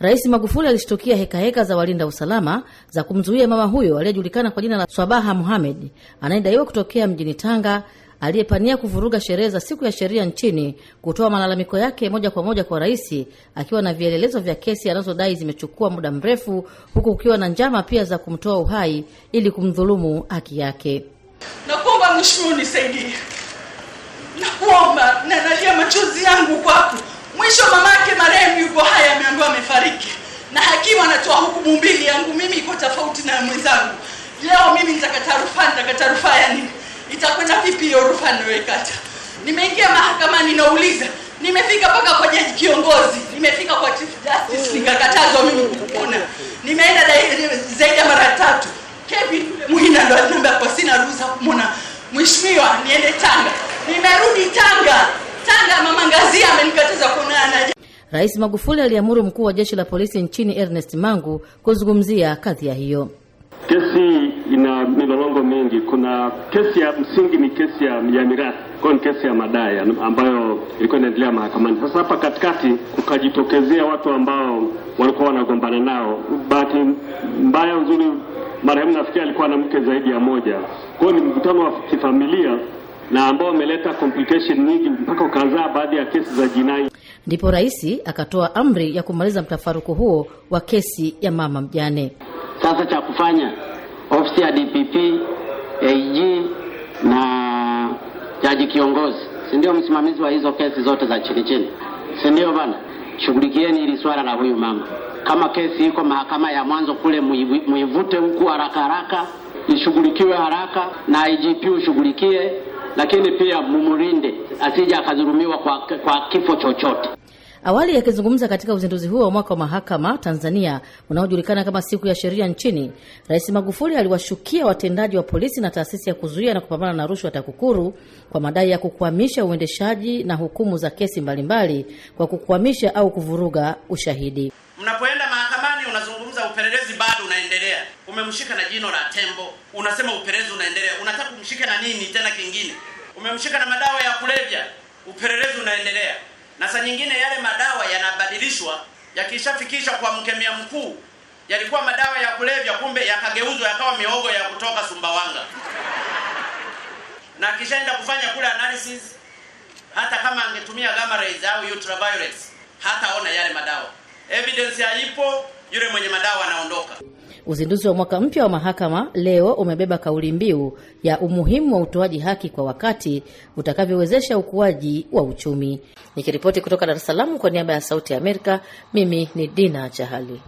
Rais Magufuli alishtukia hekaheka za walinda usalama za kumzuia mama huyo aliyejulikana kwa jina la Swabaha Muhamed anayedaiwa kutokea mjini Tanga aliyepania kuvuruga sherehe za siku ya sheria nchini kutoa malalamiko yake moja kwa moja kwa rais, akiwa na vielelezo vya kesi anazodai zimechukua muda mrefu, huku kukiwa na njama pia za kumtoa uhai ili kumdhulumu haki yake. Nakuomba mheshimiwa, unisaidie, nakuomba, nanalia machozi yangu kwako. Mwisho mamake na hakimu anatoa hukumu mbili, yangu mimi iko tofauti na mwenzangu. Leo mimi nitakata rufaa, nitakata rufaa ya nini? Itakwenda vipi hiyo rufaa ninayoikata? Nimeingia mahakamani, nauliza, nimefika mpaka kwa jaji kiongozi, nimefika kwa chief justice, nikakatazwa mimi kupona. Nimeenda zaidi ya mara tatu. Kevin Muhina ndo aliniambia kwa sina ruhusa kumwona mheshimiwa, niende Tanga. Nimerudi Tanga, Tanga mama Rais Magufuli aliamuru mkuu wa jeshi la polisi nchini Ernest Mangu kuzungumzia kadhia hiyo. Kesi ina milolongo mingi. Kuna kesi ya msingi, ni kesi ya, ya mirathi kwa ni kesi ya madai ambayo ilikuwa inaendelea mahakamani. Sasa hapa katikati kukajitokezea watu ambao walikuwa wanagombana nao. Bahati mbaya nzuri, marehemu nafikiri alikuwa na mke zaidi ya moja, kwa ni mkutano wa kifamilia na ambao umeleta complication nyingi mpaka ukazaa baadhi ya kesi za jinai. Ndipo rais akatoa amri ya kumaliza mtafaruku huo wa kesi ya mama mjane. Sasa cha kufanya ofisi ya DPP, AG na jaji kiongozi, si ndio msimamizi wa hizo kesi zote za chini chini, si ndio bana? Shughulikieni hili swala la huyu mama. Kama kesi iko mahakama ya mwanzo kule, muivute huku haraka haraka, ishughulikiwe haraka na IGP ushughulikie, lakini pia mumurinde asije akadhulumiwa kwa, kwa kifo chochote. Awali akizungumza katika uzinduzi huo wa mwaka wa mahakama Tanzania unaojulikana kama siku ya sheria nchini, Rais Magufuli aliwashukia watendaji wa polisi na taasisi ya kuzuia na kupambana na rushwa TAKUKURU kwa madai ya kukwamisha uendeshaji na hukumu za kesi mbalimbali kwa kukwamisha au kuvuruga ushahidi. Mnapoenda mahakamani, unazungumza upelelezi bado unaendelea. Umemshika na jino la tembo, unasema upelelezi unaendelea. Unataka umshike na nini tena kingine? Umemshika na madawa ya kulevya, upelelezi unaendelea na saa nyingine yale madawa yanabadilishwa, yakishafikisha kwa mkemia mkuu, yalikuwa madawa ya kulevya, kumbe yakageuzwa yakawa miogo ya kutoka Sumbawanga, na akishaenda kufanya kule analysis, hata kama angetumia gamma rays au ultraviolet hataona yale madawa, evidence haipo, yule mwenye madawa anaondoka. Uzinduzi wa mwaka mpya wa mahakama leo umebeba kauli mbiu ya umuhimu wa utoaji haki kwa wakati utakavyowezesha ukuaji wa uchumi. Nikiripoti kutoka Dar es Salaam kwa niaba ya Sauti ya Amerika, mimi ni Dina Chahali.